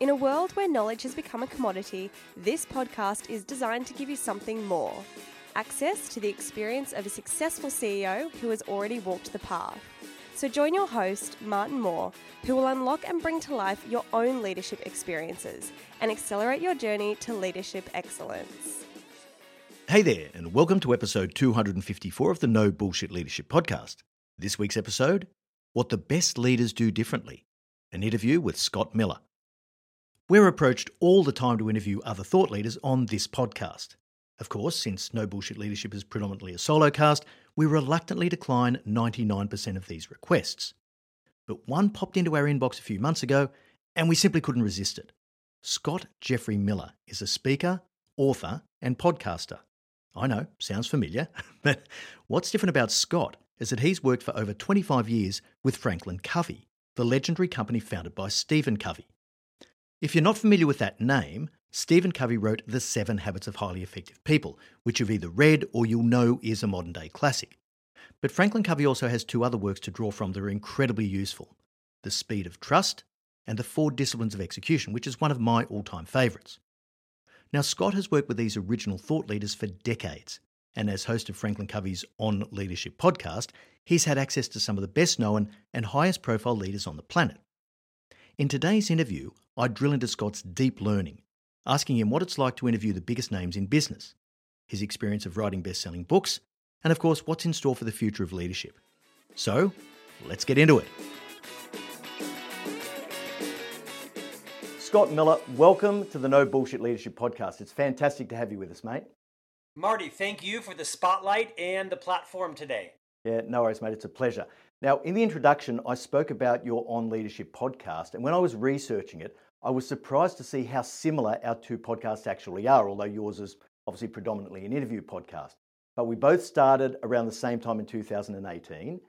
In a world where knowledge has become a commodity, this podcast is designed to give you something more access to the experience of a successful CEO who has already walked the path. So join your host, Martin Moore, who will unlock and bring to life your own leadership experiences and accelerate your journey to leadership excellence. Hey there, and welcome to episode 254 of the No Bullshit Leadership Podcast. This week's episode What the Best Leaders Do Differently, an interview with Scott Miller. We're approached all the time to interview other thought leaders on this podcast. Of course, since No Bullshit Leadership is predominantly a solo cast, we reluctantly decline 99% of these requests. But one popped into our inbox a few months ago, and we simply couldn't resist it. Scott Jeffrey Miller is a speaker, author, and podcaster. I know, sounds familiar, but what's different about Scott is that he's worked for over 25 years with Franklin Covey, the legendary company founded by Stephen Covey. If you're not familiar with that name, Stephen Covey wrote The Seven Habits of Highly Effective People, which you've either read or you'll know is a modern day classic. But Franklin Covey also has two other works to draw from that are incredibly useful The Speed of Trust and The Four Disciplines of Execution, which is one of my all time favourites. Now, Scott has worked with these original thought leaders for decades, and as host of Franklin Covey's On Leadership podcast, he's had access to some of the best known and highest profile leaders on the planet. In today's interview, I drill into Scott's deep learning, asking him what it's like to interview the biggest names in business, his experience of writing best selling books, and of course, what's in store for the future of leadership. So, let's get into it. Scott Miller, welcome to the No Bullshit Leadership Podcast. It's fantastic to have you with us, mate. Marty, thank you for the spotlight and the platform today. Yeah, no worries, mate. It's a pleasure. Now, in the introduction, I spoke about your On Leadership podcast, and when I was researching it, I was surprised to see how similar our two podcasts actually are, although yours is obviously predominantly an interview podcast. But we both started around the same time in 2018.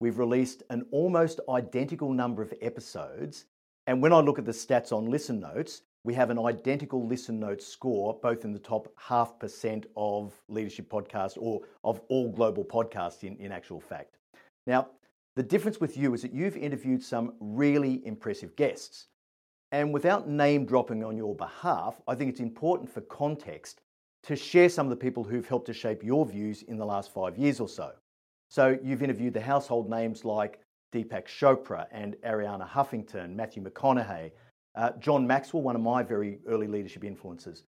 We've released an almost identical number of episodes. And when I look at the stats on Listen Notes, we have an identical Listen Notes score, both in the top half percent of leadership podcasts or of all global podcasts in, in actual fact. Now, the difference with you is that you've interviewed some really impressive guests. And without name dropping on your behalf, I think it's important for context to share some of the people who've helped to shape your views in the last five years or so. So you've interviewed the household names like Deepak Chopra and Arianna Huffington, Matthew McConaughey, uh, John Maxwell, one of my very early leadership influences.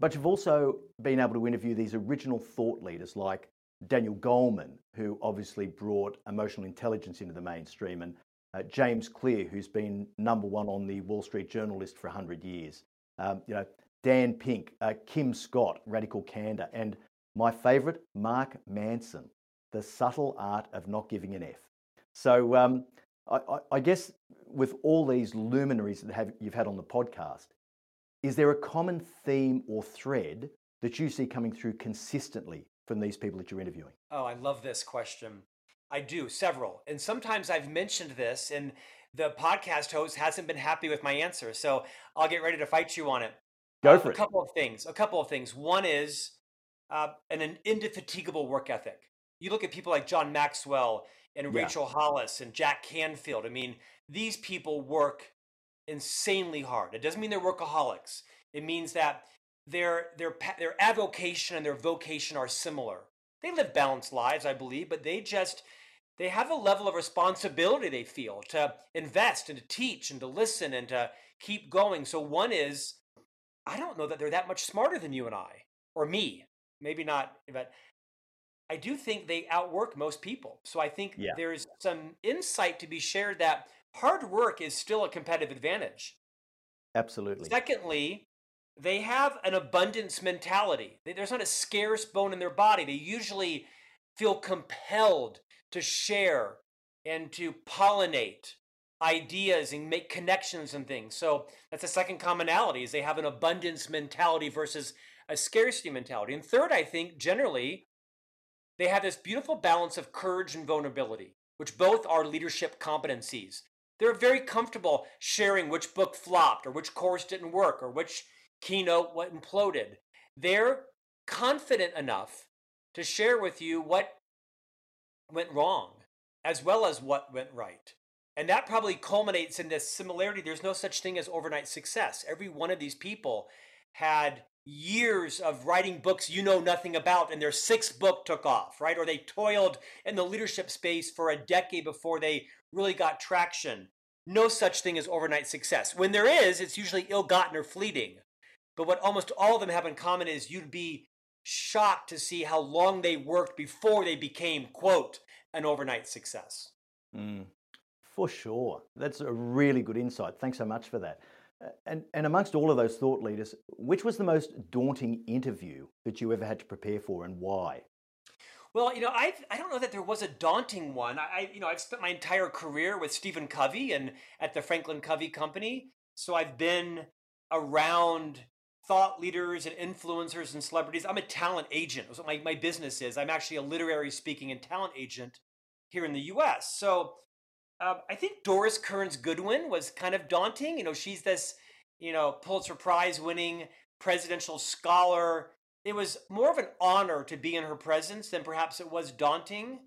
But you've also been able to interview these original thought leaders like Daniel Goleman, who obviously brought emotional intelligence into the mainstream, and uh, James Clear, who's been number one on the Wall Street Journal list for 100 years. Um, you know, Dan Pink, uh, Kim Scott, Radical Candor, and my favorite, Mark Manson, The Subtle Art of Not Giving an F. So um, I, I, guess with all these luminaries that have, you've had on the podcast, is there a common theme or thread that you see coming through consistently from these people that you're interviewing? Oh, I love this question. I do, several. And sometimes I've mentioned this, and the podcast host hasn't been happy with my answer. So I'll get ready to fight you on it. Go uh, for uh, it. A couple of things. A couple of things. One is uh, an, an indefatigable work ethic. You look at people like John Maxwell and yeah. Rachel Hollis and Jack Canfield. I mean, these people work insanely hard. It doesn't mean they're workaholics. It means that their their their avocation and their vocation are similar. They live balanced lives, I believe, but they just they have a level of responsibility they feel to invest and to teach and to listen and to keep going. So one is I don't know that they're that much smarter than you and I or me. Maybe not, but I do think they outwork most people. So I think yeah. there's some insight to be shared that hard work is still a competitive advantage. Absolutely. Secondly, they have an abundance mentality. There's not a scarce bone in their body. They usually feel compelled to share and to pollinate ideas and make connections and things. So that's a second commonality is they have an abundance mentality versus a scarcity mentality. And third, I think generally they have this beautiful balance of courage and vulnerability, which both are leadership competencies. They're very comfortable sharing which book flopped or which course didn't work or which keynote what imploded. They're confident enough to share with you what went wrong as well as what went right. And that probably culminates in this similarity. There's no such thing as overnight success. Every one of these people had years of writing books you know nothing about, and their sixth book took off, right? Or they toiled in the leadership space for a decade before they really got traction. No such thing as overnight success. When there is, it's usually ill gotten or fleeting. But what almost all of them have in common is you'd be shocked to see how long they worked before they became, quote, an overnight success. Mm. For sure. That's a really good insight. Thanks so much for that. And, and amongst all of those thought leaders, which was the most daunting interview that you ever had to prepare for and why? Well, you know, I I don't know that there was a daunting one. I you know I've spent my entire career with Stephen Covey and at the Franklin Covey Company, so I've been around thought leaders and influencers and celebrities. I'm a talent agent. That's what my, my business is. I'm actually a literary speaking and talent agent here in the U.S. So um, I think Doris Kearns Goodwin was kind of daunting. You know, she's this, you know, Pulitzer Prize winning presidential scholar. It was more of an honor to be in her presence than perhaps it was daunting.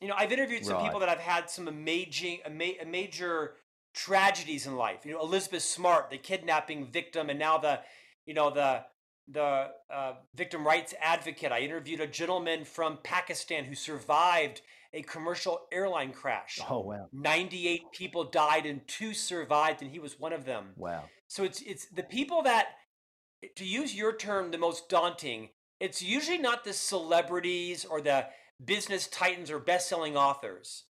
You know, I've interviewed some right. people that I've had some amazing, ama- major tragedies in life. You know, Elizabeth Smart, the kidnapping victim, and now the, you know, the the uh, victim rights advocate. I interviewed a gentleman from Pakistan who survived a commercial airline crash. Oh wow. 98 people died and two survived and he was one of them. Wow. So it's it's the people that to use your term the most daunting, it's usually not the celebrities or the business titans or best-selling authors.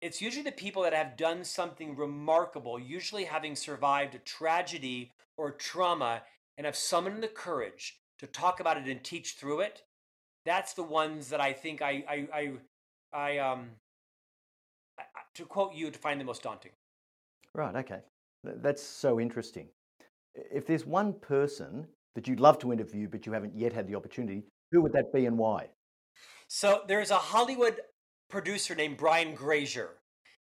It's usually the people that have done something remarkable, usually having survived a tragedy or trauma and have summoned the courage to talk about it and teach through it that's the ones that I think I I I, I um I, to quote you to find the most daunting. Right. Okay. That's so interesting. If there's one person that you'd love to interview but you haven't yet had the opportunity, who would that be and why? So there's a Hollywood producer named Brian Grazer.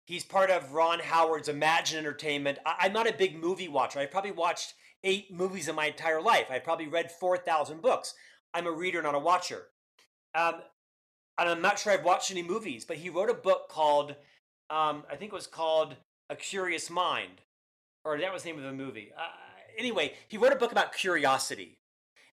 He's part of Ron Howard's Imagine Entertainment. I, am not a big movie watcher. I've probably watched eight movies in my entire life. I've probably read 4,000 books. I'm a reader, not a watcher. Um, and I'm not sure I've watched any movies, but he wrote a book called, um, I think it was called A Curious Mind, or that was the name of the movie. Uh, anyway, he wrote a book about curiosity,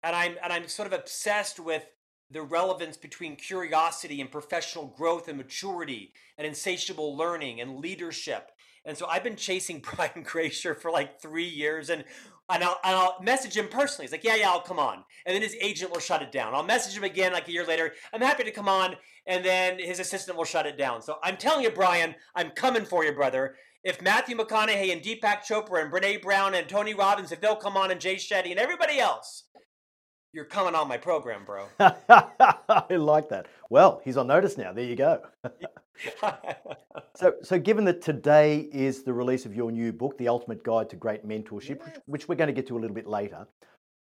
and I'm and I'm sort of obsessed with the relevance between curiosity and professional growth and maturity and insatiable learning and leadership. And so I've been chasing Brian Grazer for like three years, and and I'll, and I'll message him personally. He's like, yeah, yeah, I'll come on. And then his agent will shut it down. I'll message him again like a year later. I'm happy to come on. And then his assistant will shut it down. So I'm telling you, Brian, I'm coming for you, brother. If Matthew McConaughey and Deepak Chopra and Brene Brown and Tony Robbins, if they'll come on and Jay Shetty and everybody else, you're coming on my program, bro. I like that. Well, he's on notice now. There you go. so, so given that today is the release of your new book, The Ultimate Guide to Great Mentorship, which, which we're going to get to a little bit later,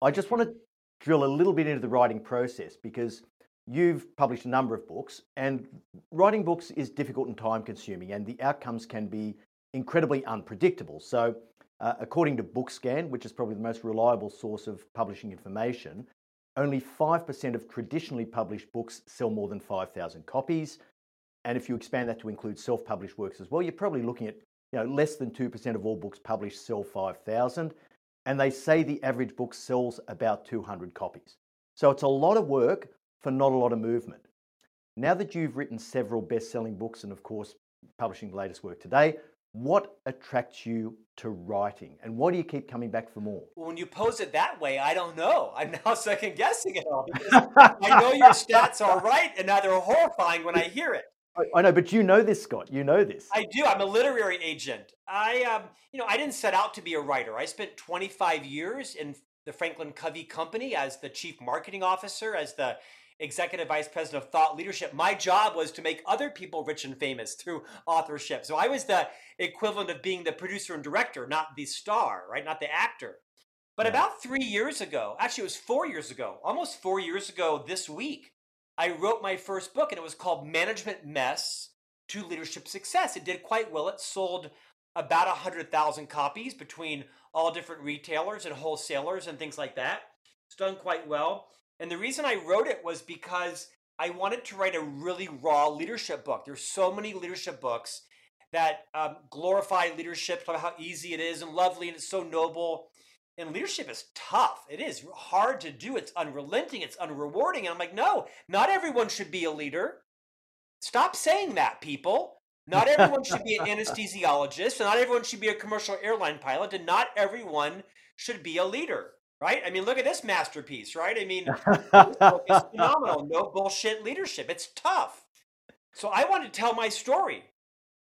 I just want to drill a little bit into the writing process because you've published a number of books, and writing books is difficult and time consuming, and the outcomes can be incredibly unpredictable. So, uh, according to Bookscan, which is probably the most reliable source of publishing information, only 5% of traditionally published books sell more than 5,000 copies. And if you expand that to include self published works as well, you're probably looking at you know, less than 2% of all books published sell 5,000. And they say the average book sells about 200 copies. So it's a lot of work for not a lot of movement. Now that you've written several best selling books and, of course, publishing the latest work today, what attracts you to writing and why do you keep coming back for more? Well, when you pose it that way, I don't know. I'm now second guessing it all I know your stats are right and now they're horrifying when I hear it. I know, but you know this, Scott. You know this. I do. I'm a literary agent. I, um, you know, I didn't set out to be a writer. I spent 25 years in the Franklin Covey Company as the chief marketing officer, as the executive vice president of thought leadership. My job was to make other people rich and famous through authorship. So I was the equivalent of being the producer and director, not the star, right? Not the actor. But yeah. about three years ago, actually, it was four years ago, almost four years ago this week, I wrote my first book and it was called Management Mess to Leadership Success. It did quite well. It sold about 100,000 copies between all different retailers and wholesalers and things like that. It's done quite well. And the reason I wrote it was because I wanted to write a really raw leadership book. There's so many leadership books that um, glorify leadership, talk about how easy it is and lovely and it's so noble. And leadership is tough. It is hard to do. It's unrelenting. It's unrewarding. And I'm like, no, not everyone should be a leader. Stop saying that, people. Not everyone should be an anesthesiologist, and not everyone should be a commercial airline pilot, and not everyone should be a leader right? I mean, look at this masterpiece, right? I mean, it's phenomenal. No bullshit leadership. It's tough. So I want to tell my story.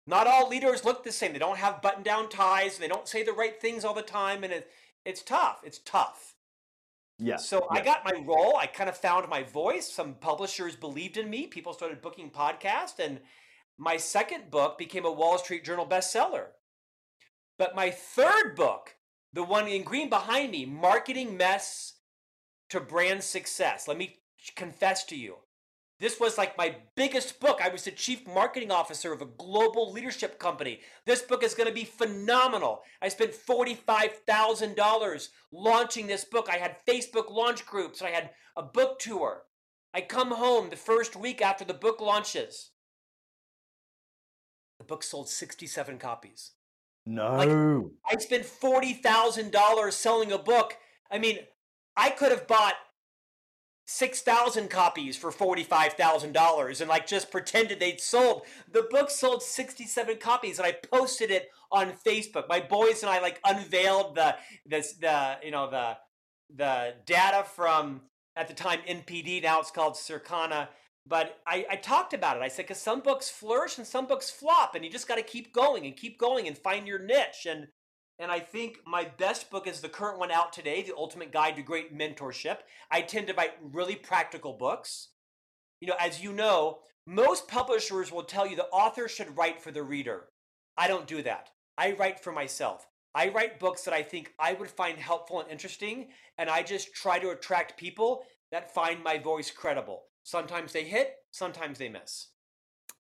Not all leaders look the same. They don't have button down ties. They don't say the right things all the time. And it, it's tough. It's tough. Yeah. So yeah. I got my role. I kind of found my voice. Some publishers believed in me. People started booking podcasts. And my second book became a Wall Street Journal bestseller. But my third book the one in green behind me, Marketing Mess to Brand Success. Let me confess to you. This was like my biggest book. I was the chief marketing officer of a global leadership company. This book is going to be phenomenal. I spent $45,000 launching this book. I had Facebook launch groups, I had a book tour. I come home the first week after the book launches. The book sold 67 copies. No. Like, I spent $40,000 selling a book. I mean, I could have bought 6,000 copies for $45,000 and like just pretended they'd sold. The book sold 67 copies and I posted it on Facebook. My boys and I like unveiled the this the you know the the data from at the time NPD now it's called Circana but I, I talked about it. I said, because some books flourish and some books flop, and you just got to keep going and keep going and find your niche. And and I think my best book is the current one out today, The Ultimate Guide to Great Mentorship. I tend to write really practical books. you know, as you know, most publishers will tell you the author should write for the reader. I don't do that. I write for myself. I write books that I think I would find helpful and interesting, and I just try to attract people that find my voice credible. Sometimes they hit, sometimes they miss.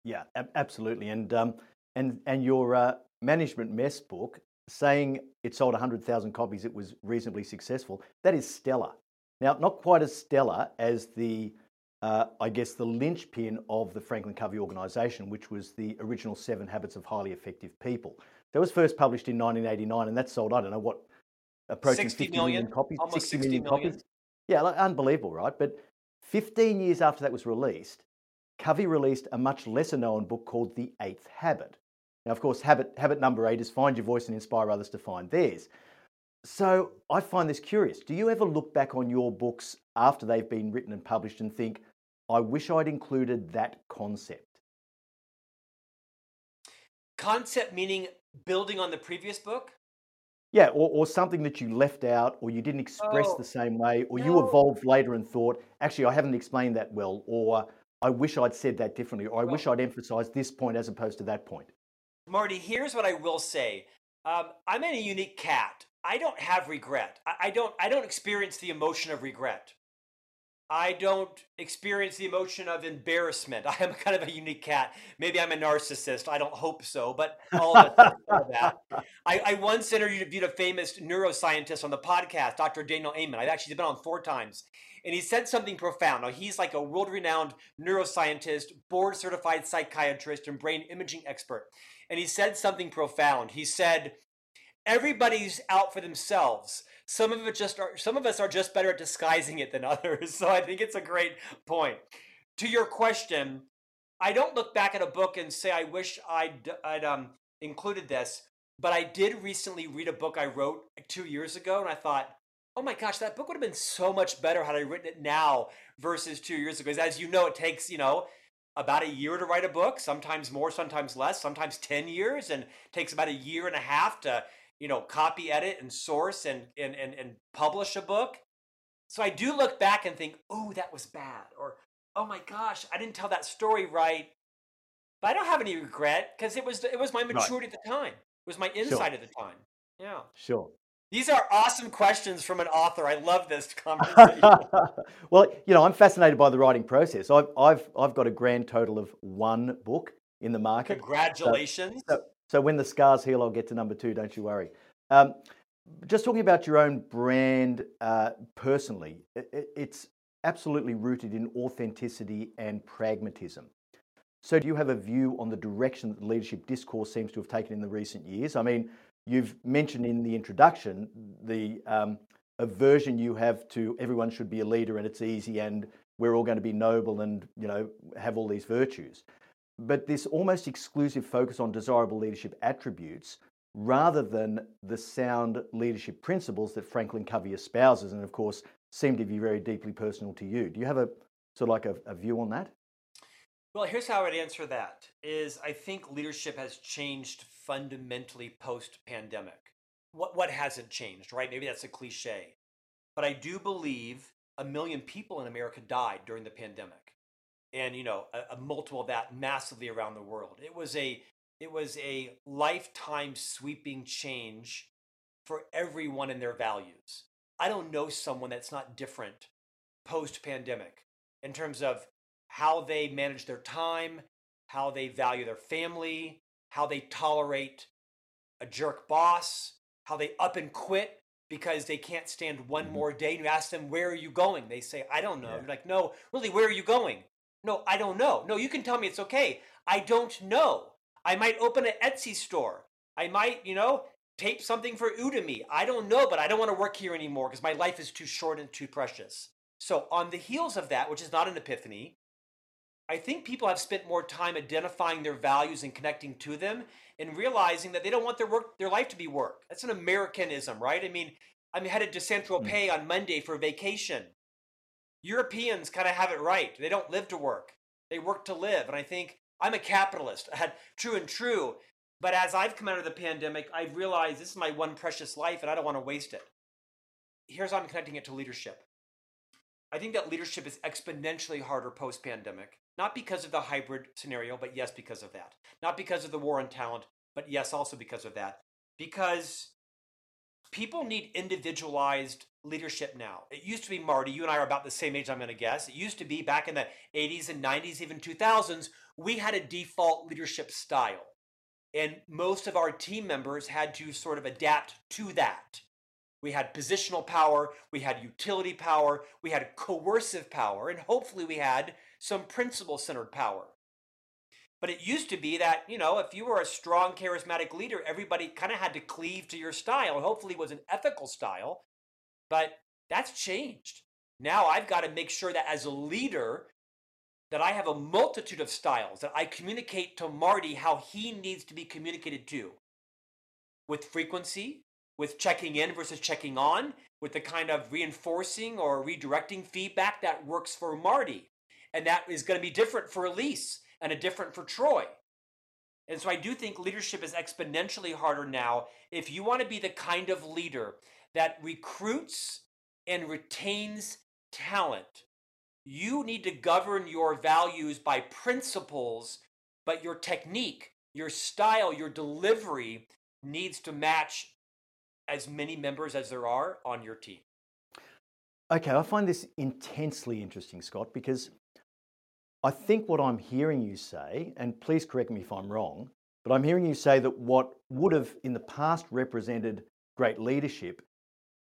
Yeah, absolutely. And um, and and your uh, management mess book saying it sold 100,000 copies, it was reasonably successful. That is stellar. Now, not quite as stellar as the, uh, I guess, the linchpin of the Franklin Covey organization, which was the original Seven Habits of Highly Effective People. That was first published in 1989, and that sold, I don't know what, approaching 60 50 million, million copies. almost 60 60 million million. copies. Yeah, like, unbelievable, right? But 15 years after that was released, Covey released a much lesser known book called The Eighth Habit. Now, of course, habit, habit number eight is find your voice and inspire others to find theirs. So I find this curious. Do you ever look back on your books after they've been written and published and think, I wish I'd included that concept? Concept meaning building on the previous book? Yeah, or, or something that you left out, or you didn't express Oh, the same way, or you evolved later and thought, actually, I haven't explained that well, or I wish I'd said that differently, or I wish I'd emphasized this point as opposed to that point. Marty, here's what I will say. Um, I'm in a unique cat. I don't have regret. I, I don't. I don't experience the emotion of regret. I don't experience the emotion of embarrassment. I am kind of a unique cat. Maybe I'm a narcissist. I don't hope so, but all of that. I, I once interviewed a famous neuroscientist on the podcast, Dr. Daniel Amen. I've actually been on four times. And he said something profound. Now, he's like a world renowned neuroscientist, board certified psychiatrist, and brain imaging expert. And he said something profound. He said, Everybody's out for themselves. Some of it just are, some of us are just better at disguising it than others. So I think it's a great point. To your question, I don't look back at a book and say I wish I'd, I'd um, included this, but I did recently read a book I wrote two years ago, and I thought, oh my gosh, that book would have been so much better had I written it now versus two years ago. 'Cause As you know, it takes you know about a year to write a book, sometimes more, sometimes less, sometimes ten years, and takes about a year and a half to you know copy, edit, and source and and and, and publish a book. So I do look back and think, oh, that was bad, or oh my gosh, I didn't tell that story right. But I don't have any regret because it was it was my maturity at the time. It was my insight at the time. Yeah. Sure. These are awesome questions from an author. I love this conversation. well, you know, I'm fascinated by the writing process. I've, I've, I've got a grand total of one book in the market. Congratulations. So, so when the scars heal, I'll get to number two. Don't you worry. Um, just talking about your own brand uh, personally, it- it's absolutely rooted in authenticity and pragmatism. So, do you have a view on the direction that the leadership discourse seems to have taken in the recent years? I mean, you've mentioned in the introduction the um, aversion you have to everyone should be a leader and it's easy and we're all going to be noble and you know have all these virtues. But this almost exclusive focus on desirable leadership attributes rather than the sound leadership principles that Franklin Covey espouses, and of course seem to be very deeply personal to you. Do you have a sort of like a, a view on that? Well, here's how I would answer that is I think leadership has changed fundamentally post pandemic. What what hasn't changed, right? Maybe that's a cliche. But I do believe a million people in America died during the pandemic. And you know, a, a multiple of that massively around the world. It was a it was a lifetime sweeping change for everyone in their values. I don't know someone that's not different post pandemic in terms of how they manage their time, how they value their family, how they tolerate a jerk boss, how they up and quit because they can't stand one mm-hmm. more day. And you ask them, Where are you going? They say, I don't know. Yeah. You're like, No, really, where are you going? No, I don't know. No, you can tell me it's okay. I don't know. I might open an Etsy store. I might, you know, tape something for Udemy. I don't know, but I don't want to work here anymore because my life is too short and too precious. So, on the heels of that, which is not an epiphany, I think people have spent more time identifying their values and connecting to them and realizing that they don't want their work their life to be work. That's an Americanism, right? I mean, I'm headed to Saint Tropez hmm. on Monday for vacation. Europeans kind of have it right. They don't live to work. They work to live. And I think I'm a capitalist. true and true. But as I've come out of the pandemic, I've realized this is my one precious life and I don't want to waste it. Here's how I'm connecting it to leadership. I think that leadership is exponentially harder post pandemic, not because of the hybrid scenario, but yes, because of that. Not because of the war on talent, but yes, also because of that. Because people need individualized leadership now. It used to be, Marty, you and I are about the same age, I'm going to guess. It used to be back in the 80s and 90s, even 2000s, we had a default leadership style. And most of our team members had to sort of adapt to that. We had positional power, we had utility power, we had coercive power, and hopefully we had some principle centered power. But it used to be that, you know, if you were a strong, charismatic leader, everybody kind of had to cleave to your style. And hopefully it was an ethical style. But that's changed. Now I've got to make sure that as a leader, that I have a multitude of styles that I communicate to Marty how he needs to be communicated to with frequency, with checking in versus checking on, with the kind of reinforcing or redirecting feedback that works for Marty. And that is going to be different for Elise and a different for Troy. And so I do think leadership is exponentially harder now. If you want to be the kind of leader that recruits and retains talent, you need to govern your values by principles, but your technique, your style, your delivery needs to match as many members as there are on your team. Okay, I find this intensely interesting, Scott, because I think what I'm hearing you say, and please correct me if I'm wrong, but I'm hearing you say that what would have in the past represented great leadership,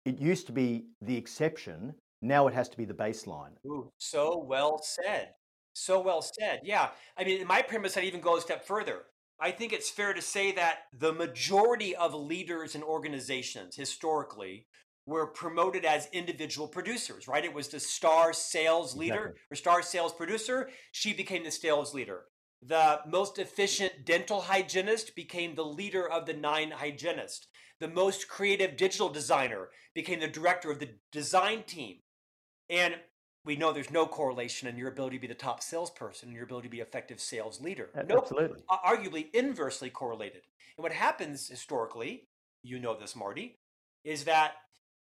it used to be the exception. Now it has to be the baseline. Ooh, so well said. So well said. Yeah. I mean, my premise, I'd even go a step further. I think it's fair to say that the majority of leaders in organizations historically were promoted as individual producers, right? It was the star sales leader exactly. or star sales producer. She became the sales leader. The most efficient dental hygienist became the leader of the nine hygienists. The most creative digital designer became the director of the design team. And we know there's no correlation in your ability to be the top salesperson and your ability to be effective sales leader. No, Absolutely. Arguably inversely correlated. And what happens historically, you know this, Marty, is that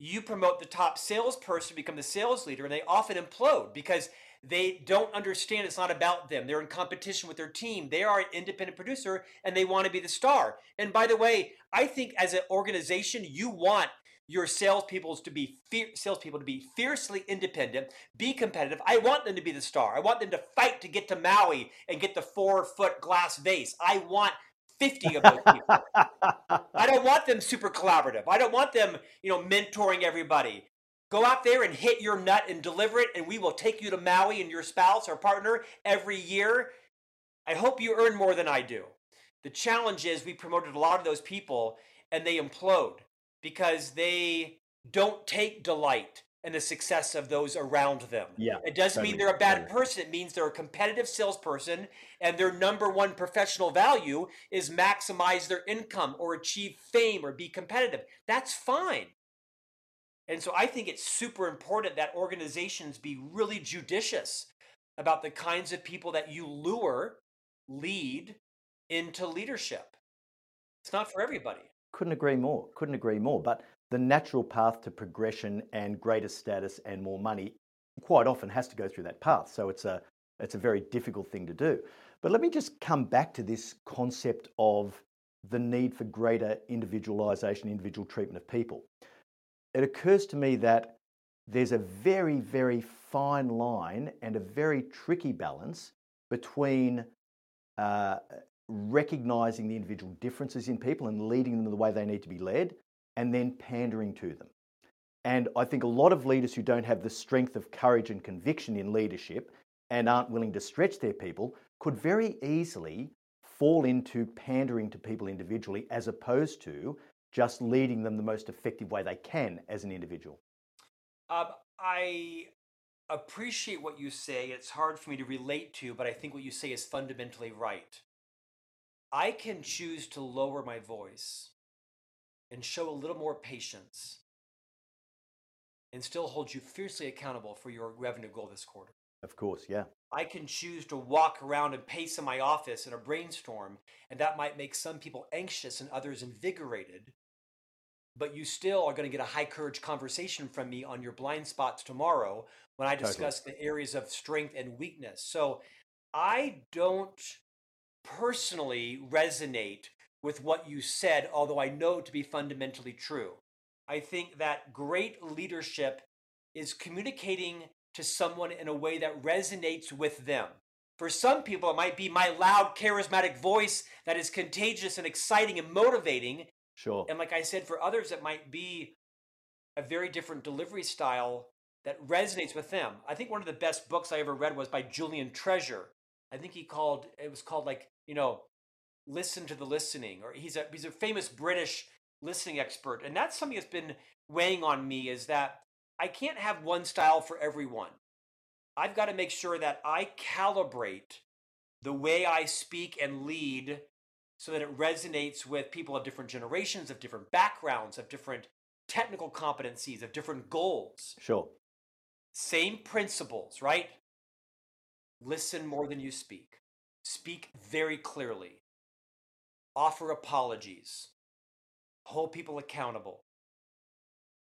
you promote the top salesperson to become the sales leader, and they often implode because they don't understand it's not about them. They're in competition with their team. They are an independent producer and they want to be the star. And by the way, I think as an organization, you want your salespeople to be salespeople to be fiercely independent, be competitive. I want them to be the star. I want them to fight to get to Maui and get the four foot glass vase. I want 50 of those people. I don't want them super collaborative. I don't want them, you know, mentoring everybody. Go out there and hit your nut and deliver it, and we will take you to Maui and your spouse or partner every year. I hope you earn more than I do. The challenge is we promoted a lot of those people and they implode because they don't take delight and the success of those around them. Yeah, it doesn't mean they're a bad person. It means they're a competitive salesperson, and their number one professional value is maximize their income or achieve fame or be competitive. That's fine. And so I think it's super important that organizations be really judicious about the kinds of people that you lure, lead into leadership. It's not for everybody. Couldn't agree more. Couldn't agree more. But the natural path to progression and greater status and more money quite often has to go through that path. So it's a it's a very difficult thing to do. But let me just come back to this concept of the need for greater individualization, individual treatment of people. It occurs to me that there's a very, very fine line and a very tricky balance between uh, recognizing the individual differences in people and leading them the way they need to be led, and then pandering to them. And I think a lot of leaders who don't have the strength of courage and conviction in leadership and aren't willing to stretch their people could very easily fall into pandering to people individually as opposed to just leading them the most effective way they can as an individual. Um, I appreciate what you say. It's hard for me to relate to, but I think what you say is fundamentally right. I can choose to lower my voice and show a little more patience and still hold you fiercely accountable for your revenue goal this quarter. Of course, yeah. I can choose to walk around and pace in my office in a brainstorm, and that might make some people anxious and others invigorated. but you still are going to get a high courage conversation from me on your blind spots tomorrow when I Totally. discuss the areas of strength and weakness. So I don't personally resonate with what you said, although I know it to be fundamentally true. I think that great leadership is communicating to someone in a way that resonates with them. For some people, it might be my loud, charismatic voice that is contagious and exciting and motivating. Sure. And like I said, for others, it might be a very different delivery style that resonates with them. I think one of the best books I ever read was by Julian Treasure. I think he called it was called like you know, listen to the listening, or he's a he's a famous British listening expert, and that's something that's been weighing on me is that I can't have one style for everyone. I've got to make sure that I calibrate the way I speak and lead so that it resonates with people of different generations, of different backgrounds, of different technical competencies, of different goals. Sure. Same principles, right? Listen more than you speak. Speak very clearly. Offer apologies. Hold people accountable.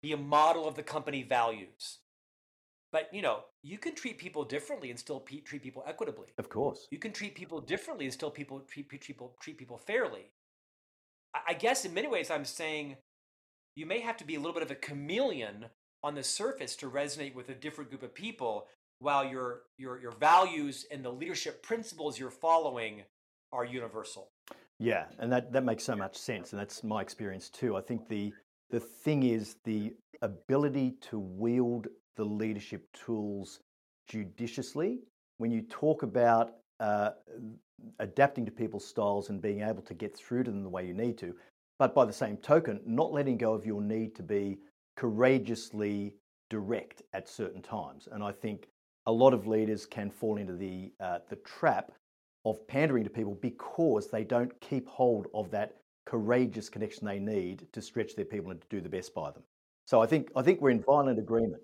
Be a model of the company values. But, you know, you can treat people differently and still pe- treat people equitably. Of course. You can treat people differently and still people treat, treat people treat people fairly. I, I guess in many ways I'm saying you may have to be a little bit of a chameleon on the surface to resonate with a different group of people while your your your values and the leadership principles you're following are universal. Yeah, and that, that makes so much sense, and that's my experience too. I think the the thing is the ability to wield the leadership tools judiciously. When you talk about uh, adapting to people's styles and being able to get through to them the way you need to, but by the same token, not letting go of your need to be courageously direct at certain times. And I think a lot of leaders can fall into the uh, the trap of pandering to people because they don't keep hold of that courageous connection they need to stretch their people and to do the best by them. So I think I think we're in violent agreement.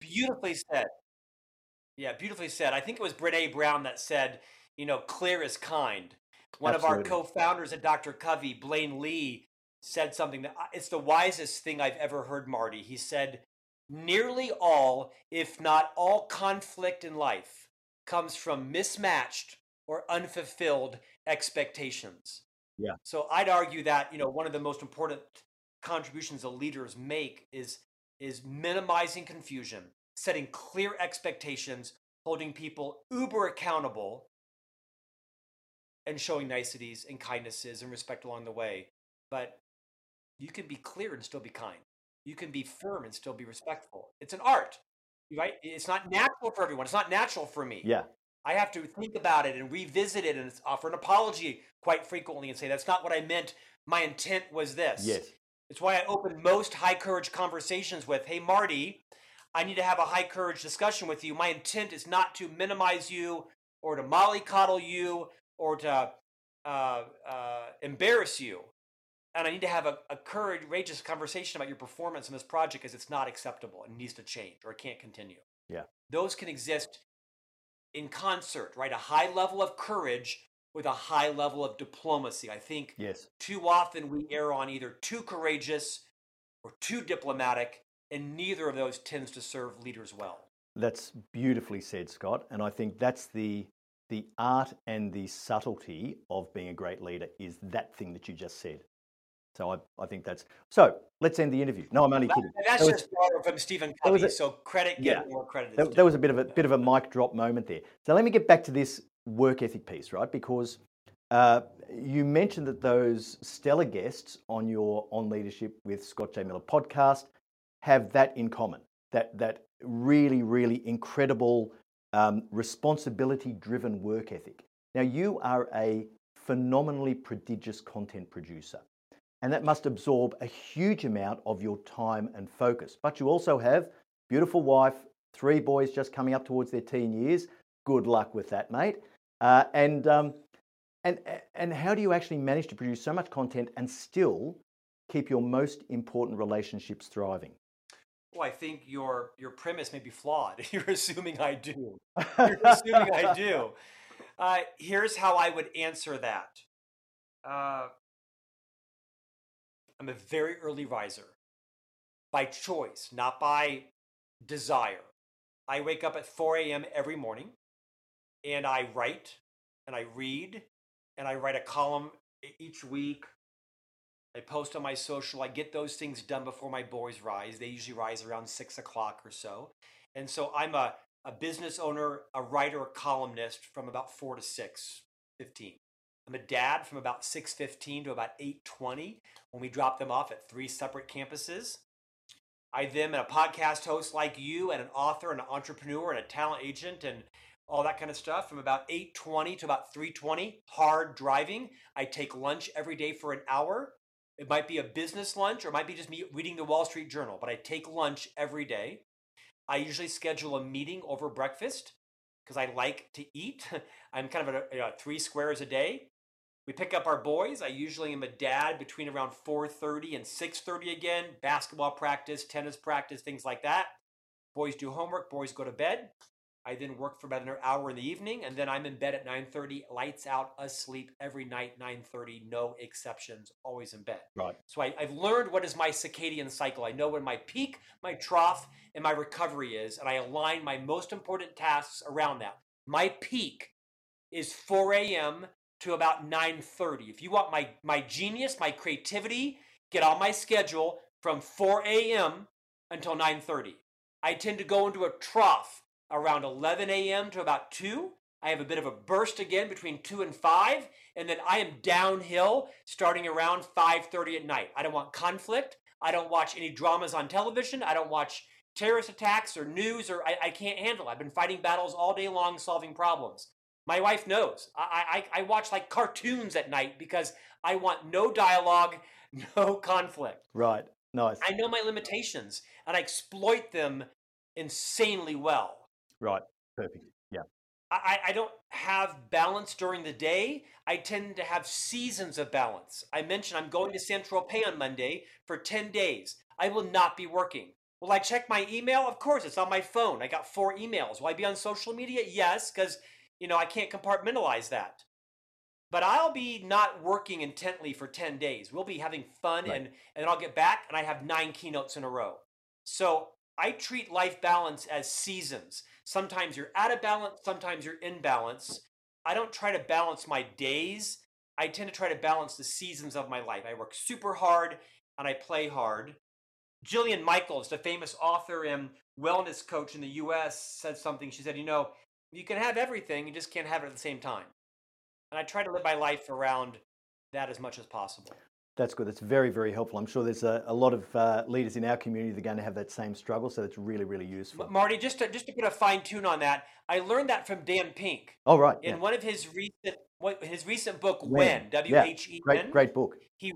Beautifully said. Yeah, beautifully said. I think it was Brene Brown that said, you know, clear is kind. One of our co-founders at Dr. Covey, Blaine Lee, said something that it's the wisest thing I've ever heard, Marty. He said, nearly all, if not all conflict in life comes from mismatched or unfulfilled expectations. Yeah. So I'd argue that, you know, one of the most important contributions that leaders make is is minimizing confusion, setting clear expectations, holding people uber accountable, and showing niceties and kindnesses and respect along the way. But you can be clear and still be kind. You can be firm and still be respectful. It's an art, right? It's not natural for everyone. It's not natural for me. Yeah, I have to think about it and revisit it and offer an apology quite frequently and say, that's not what I meant. My intent was this. yes, It's why I open most high courage conversations with, hey, Marty, I need to have a high courage discussion with you. My intent is not to minimize you or to mollycoddle you or to uh, uh, embarrass you. And I need to have a, a courageous conversation about your performance in this project because it's not acceptable and needs to change or it can't continue. Yeah. Those can exist in concert, right? A high level of courage with a high level of diplomacy. I think yes. too often we err on either too courageous or too diplomatic, and neither of those tends to serve leaders well. That's beautifully said, Scott. And I think that's the the art and the subtlety of being a great leader is that thing that you just said. So I, I think that's so. Let's end the interview. No, I'm only That- kidding. that's was- just from Stephen Covey, a- so credit yeah. get more credit. That, that was a bit of a bit of a mic drop moment there. So let me get back to this work ethic piece, right? Because uh, you mentioned that those stellar guests on your On Leadership with Scott J. Miller podcast have that in common. That that really, really incredible um, responsibility-driven work ethic. Now you are a phenomenally prodigious content producer. And that must absorb a huge amount of your time and focus. But you also have beautiful wife, three boys just coming up towards their teen years. Good luck with that, mate. Uh, and um, and and how do you actually manage to produce so much content and still keep your most important relationships thriving? Well, I think your your premise may be flawed. You're assuming I do. You're assuming I do. Uh, here's how I would answer that. Uh, I'm a very early riser by choice, not by desire. I wake up at 4 a.m. every morning and I write and I read and I write a column each week. I post on my social. I get those things done before my boys rise. They usually rise around six o'clock or so. And so I'm a, a business owner, a writer, a columnist from about four to six, 15. I'm a dad from about 6:15 to about 8:20 when we drop them off at three separate campuses. I then am a podcast host like you and an author and an entrepreneur and a talent agent and all that kind of stuff from about 8:20 to about 3:20 hard driving. I take lunch every day for an hour. It might be a business lunch or it might be just me reading the Wall Street Journal, but I take lunch every day. I usually schedule a meeting over breakfast because I like to eat. I'm kind of a, a three squares a day. We pick up our boys. I usually am a dad between around 4:30 and 6:30 again. Basketball practice, tennis practice, things like that. Boys do homework, boys go to bed. I then work for about an hour in the evening, and then I'm in bed at 9:30, lights out, asleep every night, 9:30, no exceptions, always in bed. Right. So I, I've learned what is my circadian cycle. I know when my peak, my trough, and my recovery is, and I align my most important tasks around that. My peak is 4 a.m to about 9.30. If you want my, my genius, my creativity, get on my schedule from 4 a.m. until 9.30. I tend to go into a trough around 11 a.m. to about 2. I have a bit of a burst again between 2 and 5, and then I am downhill starting around 5.30 at night. I don't want conflict. I don't watch any dramas on television. I don't watch terrorist attacks or news, or I, I can't handle. I've been fighting battles all day long, solving problems. My wife knows. I, I, I watch like cartoons at night because I want no dialogue, no conflict. Right. Nice. I know my limitations and I exploit them insanely well. Right. Perfect. Yeah. I, I don't have balance during the day. I tend to have seasons of balance. I mentioned I'm going to Saint-Tropez on Monday for 10 days. I will not be working. Will I check my email? Of course, it's on my phone. I got four emails. Will I be on social media? Yes, because you know, I can't compartmentalize that. But I'll be not working intently for 10 days. We'll be having fun right. and, and I'll get back and I have nine keynotes in a row. So I treat life balance as seasons. Sometimes you're out of balance, sometimes you're in balance. I don't try to balance my days. I tend to try to balance the seasons of my life. I work super hard and I play hard. Jillian Michaels, the famous author and wellness coach in the US, said something. She said, You know, you can have everything, you just can't have it at the same time. And I try to live my life around that as much as possible. That's good. That's very, very helpful. I'm sure there's a, a lot of uh, leaders in our community that are going to have that same struggle, so it's really, really useful. Marty, just to, just to put a fine tune on that, I learned that from Dan Pink. Oh, right. In yeah. one of his recent what, his recent book, When, W H E N. Great, great book. He,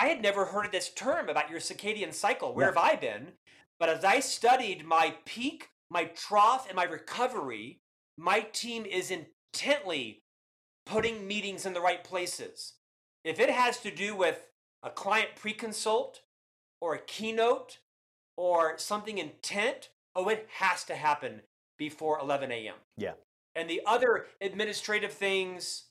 I had never heard of this term about your circadian cycle. Where yeah. have I been? But as I studied my peak, my trough, and my recovery, my team is intently putting meetings in the right places. If it has to do with a client pre consult or a keynote or something intent, oh, it has to happen before 11 a.m. Yeah. And the other administrative things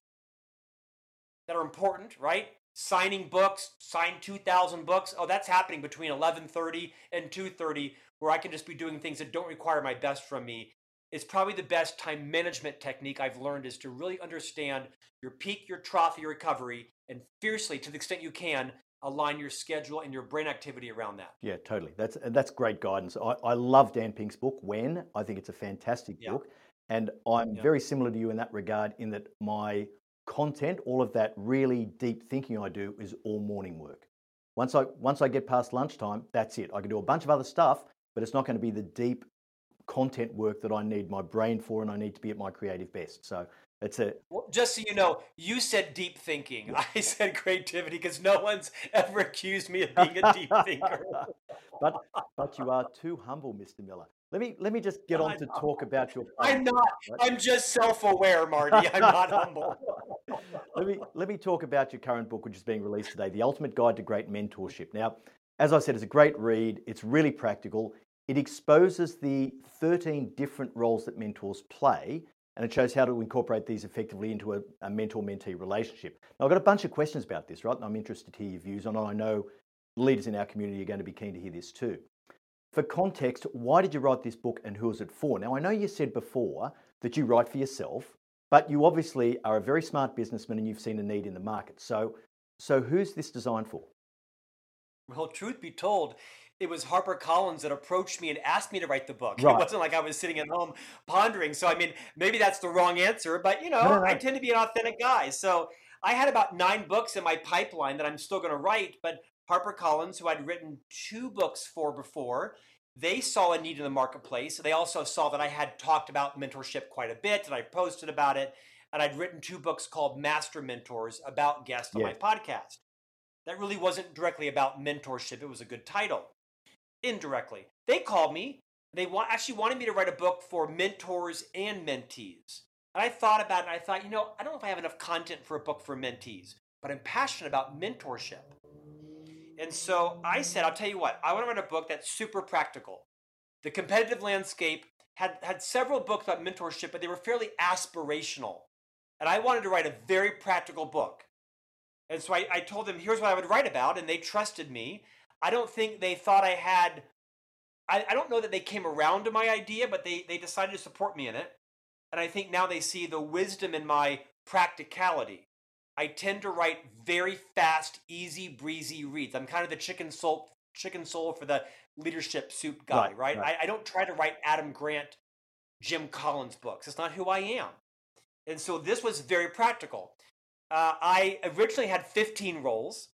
that are important, right? Signing books, sign 2,000 books. Oh, that's happening between 11:30 and 2:30, where I can just be doing things that don't require my best from me it's probably the best time management technique I've learned is to really understand your peak, your trough, your recovery, and fiercely, to the extent you can, align your schedule and your brain activity around that. Yeah, totally. That's that's great guidance. I, I love Dan Pink's book, When. I think it's a fantastic yeah. book. And I'm yeah. very similar to you in that regard, in that my content, all of that really deep thinking I do is all morning work. Once I once I get past lunchtime, that's it. I can do a bunch of other stuff, but it's not going to be the deep content work that I need my brain for and I need to be at my creative best. So that's it. well, just so you know, you said deep thinking. I said creativity because no one's ever accused me of being a deep thinker. but but you are too humble, Mr. Miller. Let me let me just get on to talk about your. I'm not. Right? I'm just self-aware, Marty. I'm not humble. let me let me talk about your current book, which is being released today, "The Ultimate Guide to Great Mentorship." Now, as I said, it's a great read. It's really practical. It exposes the 13 different roles that mentors play and it shows how to incorporate these effectively into a, a mentor mentee relationship. Now, I've got a bunch of questions about this, right? And I'm interested to hear your views on it. I know leaders in our community are going to be keen to hear this too. For context, why did you write this book and who is it for? Now, I know you said before that you write for yourself, but you obviously are a very smart businessman and you've seen a need in the market. So, so who's this designed for? Well, truth be told, it was HarperCollins that approached me and asked me to write the book. Right. It wasn't like I was sitting at home pondering. So, I mean, maybe that's the wrong answer, but you know, No, no, no. I tend to be an authentic guy. So, I had about nine books in my pipeline that I'm still going to write, but HarperCollins, who I'd written two books for before, they saw a need in the marketplace. They also saw that I had talked about mentorship quite a bit and I posted about it. And I'd written two books called Master Mentors about guests on my podcast. That really wasn't directly about mentorship, it was a good title. Indirectly, they called me. They wa- actually wanted me to write a book for mentors and mentees. And I thought about it and I thought, you know, I don't know if I have enough content for a book for mentees, but I'm passionate about mentorship. And so I said, I'll tell you what, I want to write a book that's super practical. The competitive landscape had, had several books about mentorship, but they were fairly aspirational. And I wanted to write a very practical book. And so I, I told them, here's what I would write about, and they trusted me. I don't think they thought I had, I, I don't know that they came around to my idea, but they, they decided to support me in it. And I think now they see the wisdom in my practicality. I tend to write very fast, easy, breezy reads. I'm kind of the chicken soul, chicken soul for the leadership soup guy, Right, right? right. I, I don't try to write Adam Grant, Jim Collins books. It's not who I am. And so this was very practical. Uh, I originally had 15 roles,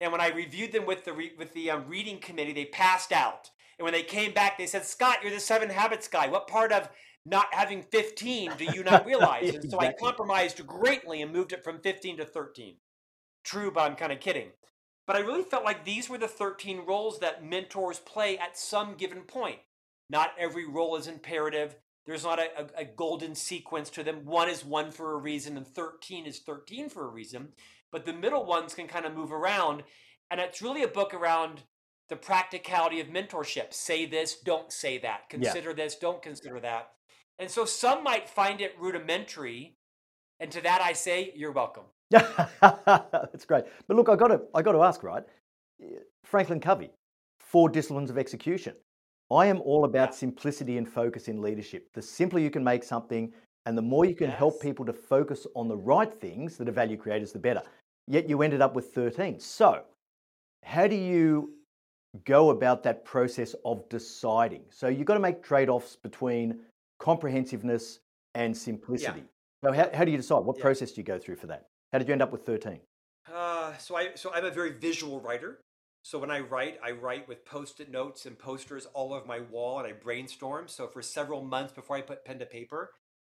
and when I reviewed them with the re- with the um, reading committee, they passed out. And when they came back, they said, "Scott, you're the Seven Habits guy. What part of not having 15 do you not realize?" And so I compromised greatly and moved it from 15 to 13. True, but I'm kind of kidding. But I really felt like these were the 13 roles that mentors play at some given point. Not every role is imperative. There's not a, a, a golden sequence to them. One is one for a reason, and 13 is 13 for a reason. But the middle ones can kind of move around. And it's really a book around the practicality of mentorship. Say this, don't say that. Yeah. Consider this, don't consider that. And so some might find it rudimentary. And to that I say, you're welcome. That's great. But look, I got to I got to ask, right? FranklinCovey, Four Disciplines of Execution. I am all about Yeah. simplicity and focus in leadership. The simpler you can make something, and the more you can help people to focus on the right things that are value creators, the better. Yet you ended up with 13. So, how do you go about that process of deciding? So, you've got to make trade offs between comprehensiveness and simplicity. Yeah. So, how, how do you decide? What Yeah. process do you go through for that? How did you end up with 13? Uh, so I so I'm a very visual writer. So when I write, I write with post-it notes and posters all over my wall, and I brainstorm. So for several months before I put pen to paper,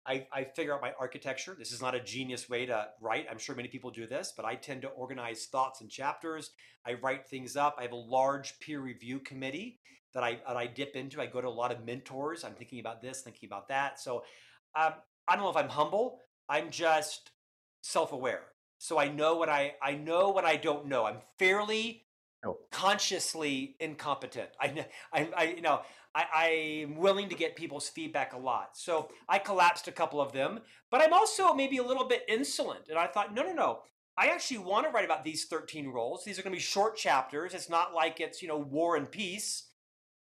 I, I figure out my architecture. This is not a genius way to write. I'm sure many people do this, but I tend to organize thoughts in chapters. I write things up. I have a large peer review committee that I that I dip into. I go to a lot of mentors. I'm thinking about this, thinking about that. So um, I don't know if I'm humble. I'm just self-aware. So I know what I I know what I don't know. I'm fairly Oh. consciously incompetent. I I, I you know I, I'm willing to get people's feedback a lot. So I collapsed a couple of them, but I'm also maybe a little bit insolent. And I thought, no, no, no. I actually want to write about these 13 roles. These are going to be short chapters. It's not like it's, you know, war and peace.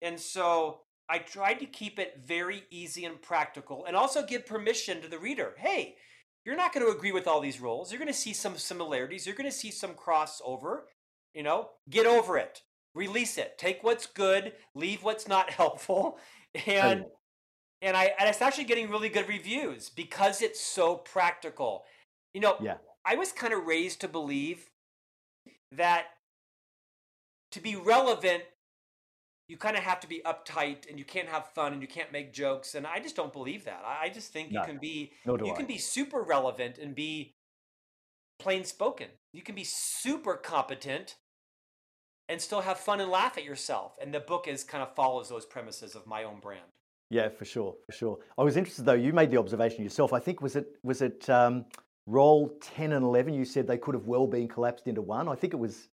And so I tried to keep it very easy and practical and also give permission to the reader. Hey, you're not going to agree with all these roles. You're going to see some similarities. You're going to see some crossover. You know, get over it. Release it. Take what's good, leave what's not helpful. And and I and it's actually getting really good reviews because it's so practical. You know, Yeah. I was kind of raised to believe that to be relevant, you kind of have to be uptight and you can't have fun and you can't make jokes. And I just don't believe that. I just think No, you can be you I. can be super relevant and be plain spoken. You can be super competent and still have fun and laugh at yourself. And the book is kind of follows those premises of my own brand. Yeah, for sure, for sure. I was interested though. You made the observation yourself. I think was it was it um, role ten and eleven. You said they could have well been collapsed into one. I think it was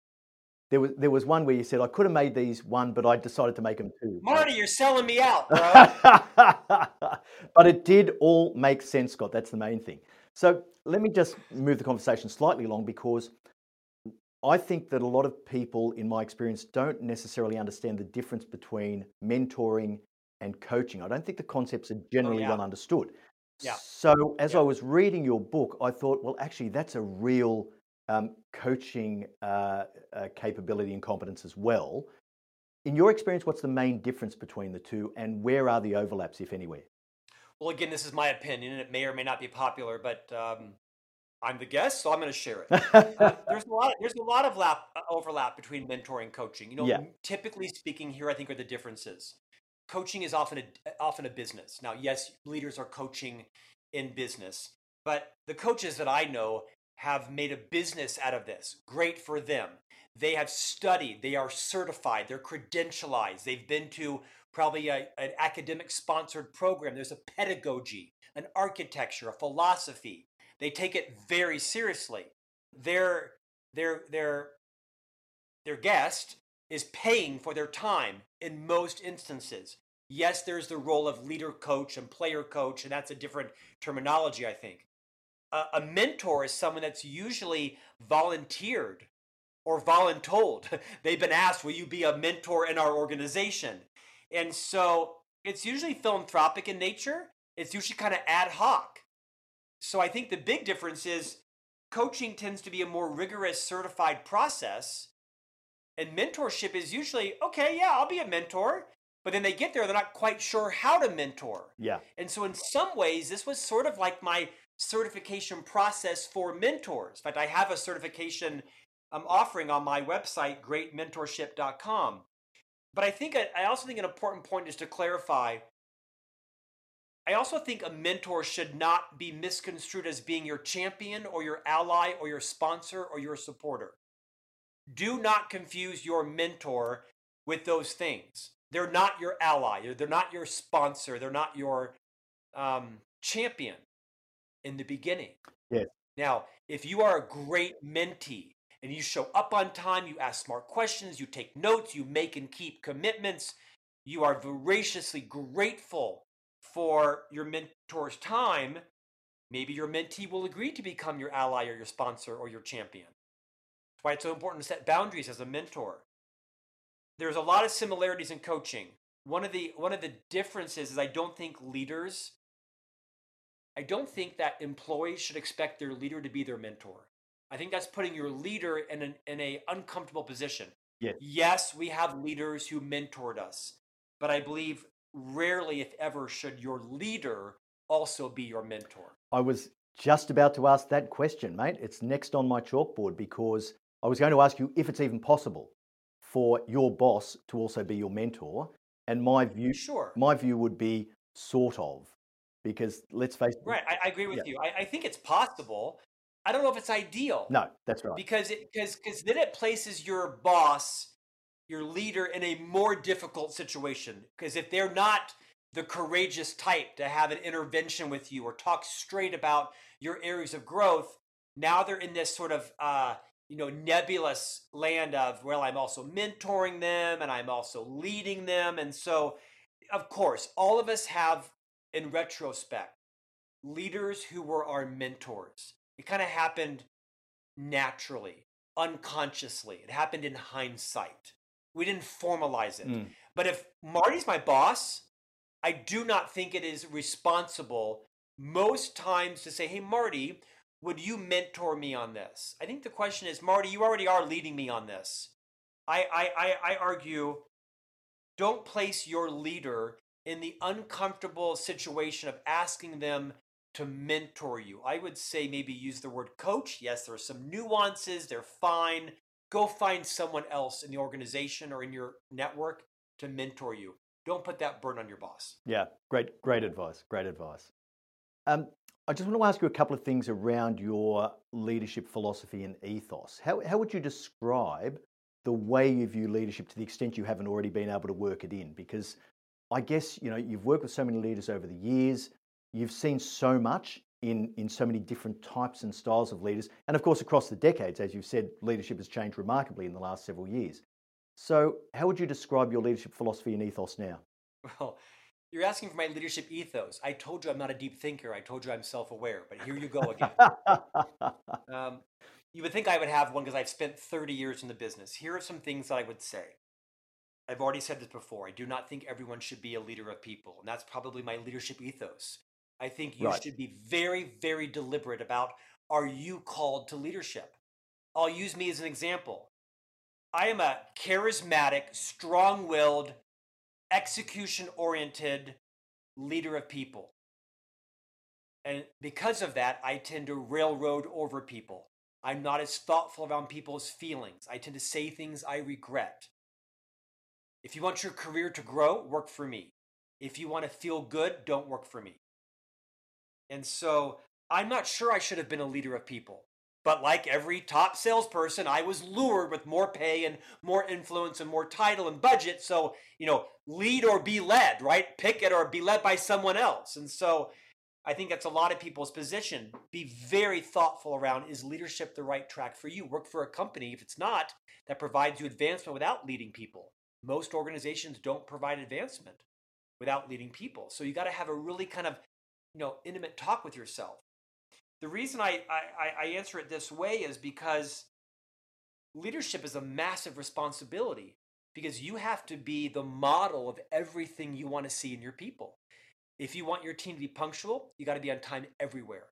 there was there was one where you said I could have made these one, but I decided to make them two. Marty, you're selling me out, bro. but it did all make sense, Scott. That's the main thing. So let me just move the conversation slightly along because I think that a lot of people, in my experience, don't necessarily understand the difference between mentoring and coaching. I don't think the concepts are generally yeah. well understood. Yeah. So, as Yeah. I was reading your book, I thought, well, actually, that's a real um, coaching uh, uh, capability and competence as well. In your experience, what's the main difference between the two, and where are the overlaps, if anywhere? Well, again, this is my opinion, and it may or may not be popular, but um, I'm the guest, so I'm going to share it. Uh, there's a lot. There's a lot of lap, uh, overlap between mentoring and coaching. You know, Yeah. typically speaking, here I think are the differences. Coaching is often a often a business. Now, yes, leaders are coaching in business, but the coaches that I know have made a business out of this. Great for them. They have studied. They are certified. They're credentialized. They've been to probably a, an academic sponsored program. There's a pedagogy, an architecture, a philosophy. They take it very seriously. Their their their their guest is paying for their time in most instances. Yes, there's the role of leader coach and player coach, and that's a different terminology, I think. A, a mentor is someone that's usually volunteered or voluntold. They've been asked, Will you be a mentor in our organization? And so it's usually philanthropic in nature, it's usually kind of ad hoc. So I think the big difference is coaching tends to be a more rigorous certified process and mentorship is usually okay yeah i'll be a mentor but then they get there they're not quite sure how to mentor. Yeah. and so in some ways this was sort of like my certification process for mentors. In fact i have a certification i'm offering on my website greatmentorship.com but i think i also think an important point is to clarify I also think a mentor should not be misconstrued as being your champion or your ally or your sponsor or your supporter. Do not confuse your mentor with those things. They're not your ally, they're not your sponsor, they're not your um, champion in the beginning. Yes. Now, if you are a great mentee and you show up on time, you ask smart questions, you take notes, you make and keep commitments, you are voraciously grateful for your mentor's time, maybe your mentee will agree to become your ally or your sponsor or your champion. That's why it's so important to set boundaries as a mentor. There's a lot of similarities in coaching. One of the one of the differences is I don't think leaders I don't think that employees should expect their leader to be their mentor. I think that's putting your leader in an in a uncomfortable position. Yes. Yes, we have leaders who mentored us, but I believe rarely, if ever, should your leader also be your mentor. I was just about to ask that question, mate. It's next on my chalkboard because I was going to ask you if it's even possible for your boss to also be your mentor. And my view, Sure. my view would be sort of, because let's face it. Right. I, I agree with Yeah. you. I, I think it's possible. I don't know if it's ideal. No, that's right. because it because because then it places your boss your leader in a more difficult situation because if they're not the courageous type to have an intervention with you or talk straight about your areas of growth now they're in this sort of uh you know nebulous land of well i'm also mentoring them and i'm also leading them and so of course all of us have in retrospect leaders who were our mentors it kind of happened naturally, unconsciously. It happened in hindsight. We didn't formalize it. Mm. But if Marty's my boss, I do not think it is responsible most times to say, hey, Marty, would you mentor me on this? I think the question is, Marty, you already are leading me on this. I, I, I, I argue don't place your leader in the uncomfortable situation of asking them to mentor you. I would say maybe use the word coach. Yes, there are some nuances, they're fine. Go find someone else in the organization or in your network to mentor you. Don't put that burden on your boss. Yeah, great, great advice. Great advice. Um, I just want to ask you a couple of things around your leadership philosophy and ethos. How, how would you describe the way you view leadership to the extent you haven't already been able to work it in? Because I guess you know you've worked with so many leaders over the years. You've seen so much in in so many different types and styles of leaders, and of course across the decades, as you've said, leadership has changed remarkably in the last several years. So, how would you describe your leadership philosophy and ethos now? Well, you're asking for my leadership ethos. I told you I'm not a deep thinker. I told you I'm self aware, but here you go again. Um, you would think I would have one because I've spent 30 years in the business. Here are some things that I would say. I've already said this before. I do not think everyone should be a leader of people, and that's probably my leadership ethos. I think you Right. should be very, very deliberate about are you called to leadership? I'll use me as an example. I am a charismatic, strong willed, execution oriented leader of people. And because of that, I tend to railroad over people. I'm not as thoughtful around people's feelings. I tend to say things I regret. If you want your career to grow, work for me. If you want to feel good, don't work for me. And so I'm not sure I should have been a leader of people. But like every top salesperson, I was lured with more pay and more influence and more title and budget. So, you know, lead or be led, right? Pick it or be led by someone else. And so I think that's a lot of people's position. Be very thoughtful around is leadership the right track for you? Work for a company, if it's not, that provides you advancement without leading people. Most organizations don't provide advancement without leading people. So you got to have a really kind of, you know, intimate talk with yourself. The reason I, I, I answer it this way is because leadership is a massive responsibility because you have to be the model of everything you want to see in your people. If you want your team to be punctual, you got to be on time everywhere.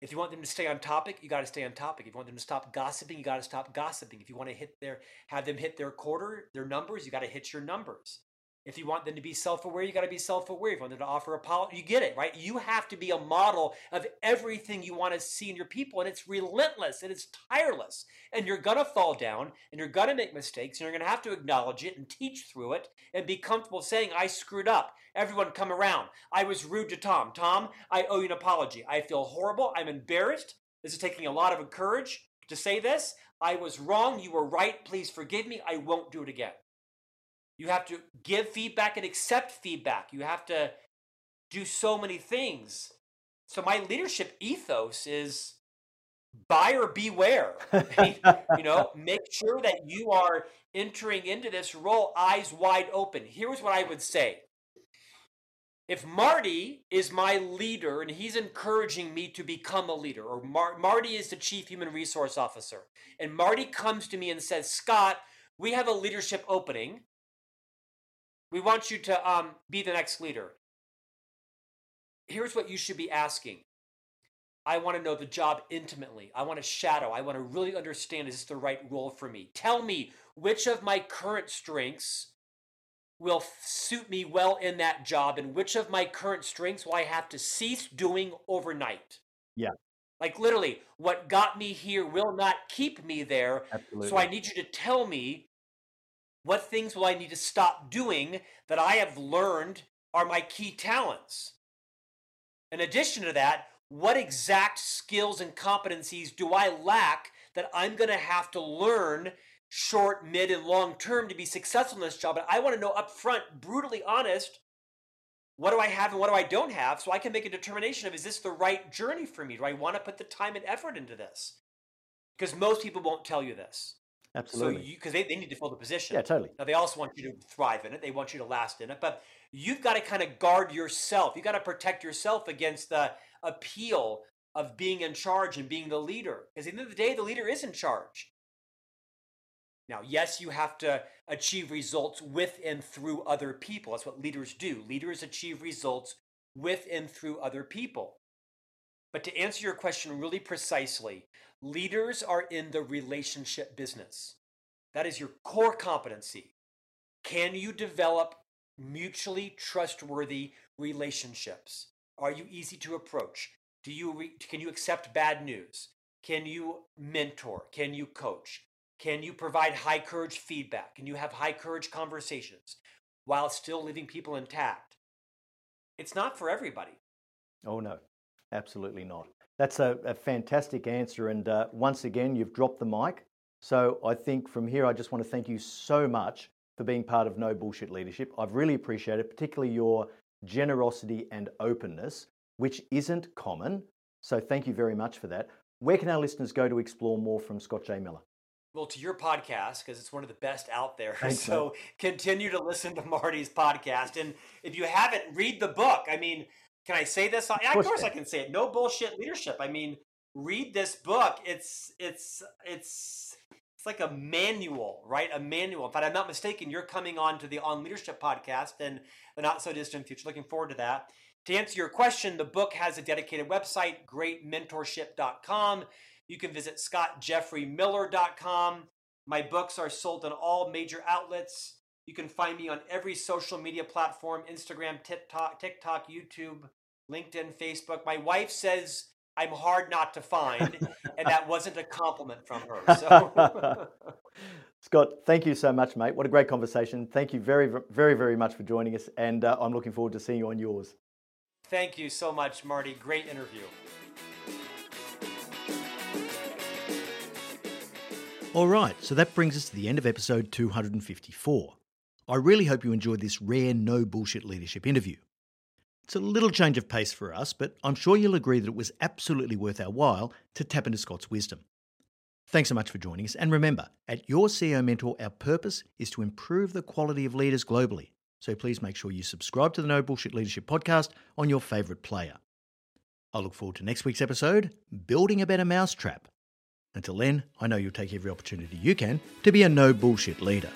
If you want them to stay on topic, you got to stay on topic. If you want them to stop gossiping, you got to stop gossiping. If you want to hit their have them hit their quarter, their numbers, you got to hit your numbers. If you want them to be self-aware, you got to be self-aware. If you want them to offer a apology, you get it, right? You have to be a model of everything you want to see in your people, and it's relentless and it's tireless. And you're gonna fall down, and you're gonna make mistakes, and you're gonna have to acknowledge it and teach through it, and be comfortable saying, "I screwed up." Everyone, come around. I was rude to Tom. Tom, I owe you an apology. I feel horrible. I'm embarrassed. This is taking a lot of courage to say this. I was wrong. You were right. Please forgive me. I won't do it again. You have to give feedback and accept feedback. You have to do so many things. So my leadership ethos is buyer beware. you know, make sure that you are entering into this role eyes wide open. Here's what I would say. If Marty is my leader and he's encouraging me to become a leader, or Mar- Marty is the chief human resource officer, and Marty comes to me and says, Scott, we have a leadership opening. We want you to um, be the next leader. Here's what you should be asking. I want to know the job intimately. I want to shadow. I want to really understand is this the right role for me? Tell me which of my current strengths will suit me well in that job and which of my current strengths will I have to cease doing overnight. Yeah. Like literally, what got me here will not keep me there. Absolutely. So I need you to tell me what things will I need to stop doing that I have learned are my key talents. In addition to that, what exact skills and competencies do I lack that I'm going to have to learn short, mid, and long term to be successful in this job? And I want to know up front, brutally honest, what do I have and what do I don't have so I can make a determination of is this the right journey for me? Do I want to put the time and effort into this? Because most people won't tell you this. Absolutely. So you because they, they need to fill the position. yeah, totally. Now they also want you to thrive in it. They want you to last in it. But you've got to kind of guard yourself. You've got to protect yourself against the appeal of being in charge and being the leader. Because at the end of the day, the leader is in charge. Now, yes, you have to achieve results with and through other people. That's what leaders do. Leaders achieve results with and through other people. But to answer your question really precisely, leaders are in the relationship business. That is your core competency. Can you develop mutually trustworthy relationships? Are you easy to approach? Do you re- can you accept bad news? Can you mentor? Can you coach? Can you provide high courage feedback? Can you have high courage conversations while still leaving people intact? It's not for everybody. Oh, no, absolutely not. That's a, a fantastic answer. And uh, once again, you've dropped the mic. So I think from here, I just want to thank you so much for being part of No Bullshit Leadership. I've really appreciated, particularly your generosity and openness, which isn't common. So thank you very much for that. Where can our listeners go to explore more from Scott J. Miller? Well, to your podcast, because it's one of the best out there. Thanks, so continue to listen to Marty's podcast. And if you haven't, read the book. I mean, can I say this? Of course course I can say it. No bullshit leadership. I mean, read this book. It's it's it's it's like a manual, right? A manual. If I'm not mistaken, you're coming on to the On Leadership podcast in the not so distant future. Looking forward to that. To answer your question, the book has a dedicated website, greatmentorship.com. You can visit scottjeffreymiller.com. My books are sold in all major outlets. You can find me on every social media platform Instagram, TikTok, TikTok, YouTube, LinkedIn, Facebook. My wife says I'm hard not to find, and that wasn't a compliment from her. So. Scott, thank you so much, mate. What a great conversation. Thank you very, very, very much for joining us, and uh, I'm looking forward to seeing you on yours. Thank you so much, Marty. Great interview. All right, so that brings us to the end of episode 254. I really hope you enjoyed this rare no bullshit leadership interview. It's a little change of pace for us, but I'm sure you'll agree that it was absolutely worth our while to tap into Scott's wisdom. Thanks so much for joining us, and remember, at Your CEO Mentor, our purpose is to improve the quality of leaders globally. So please make sure you subscribe to the No Bullshit Leadership podcast on your favourite player. I look forward to next week's episode Building a Better Mousetrap. Until then, I know you'll take every opportunity you can to be a no bullshit leader.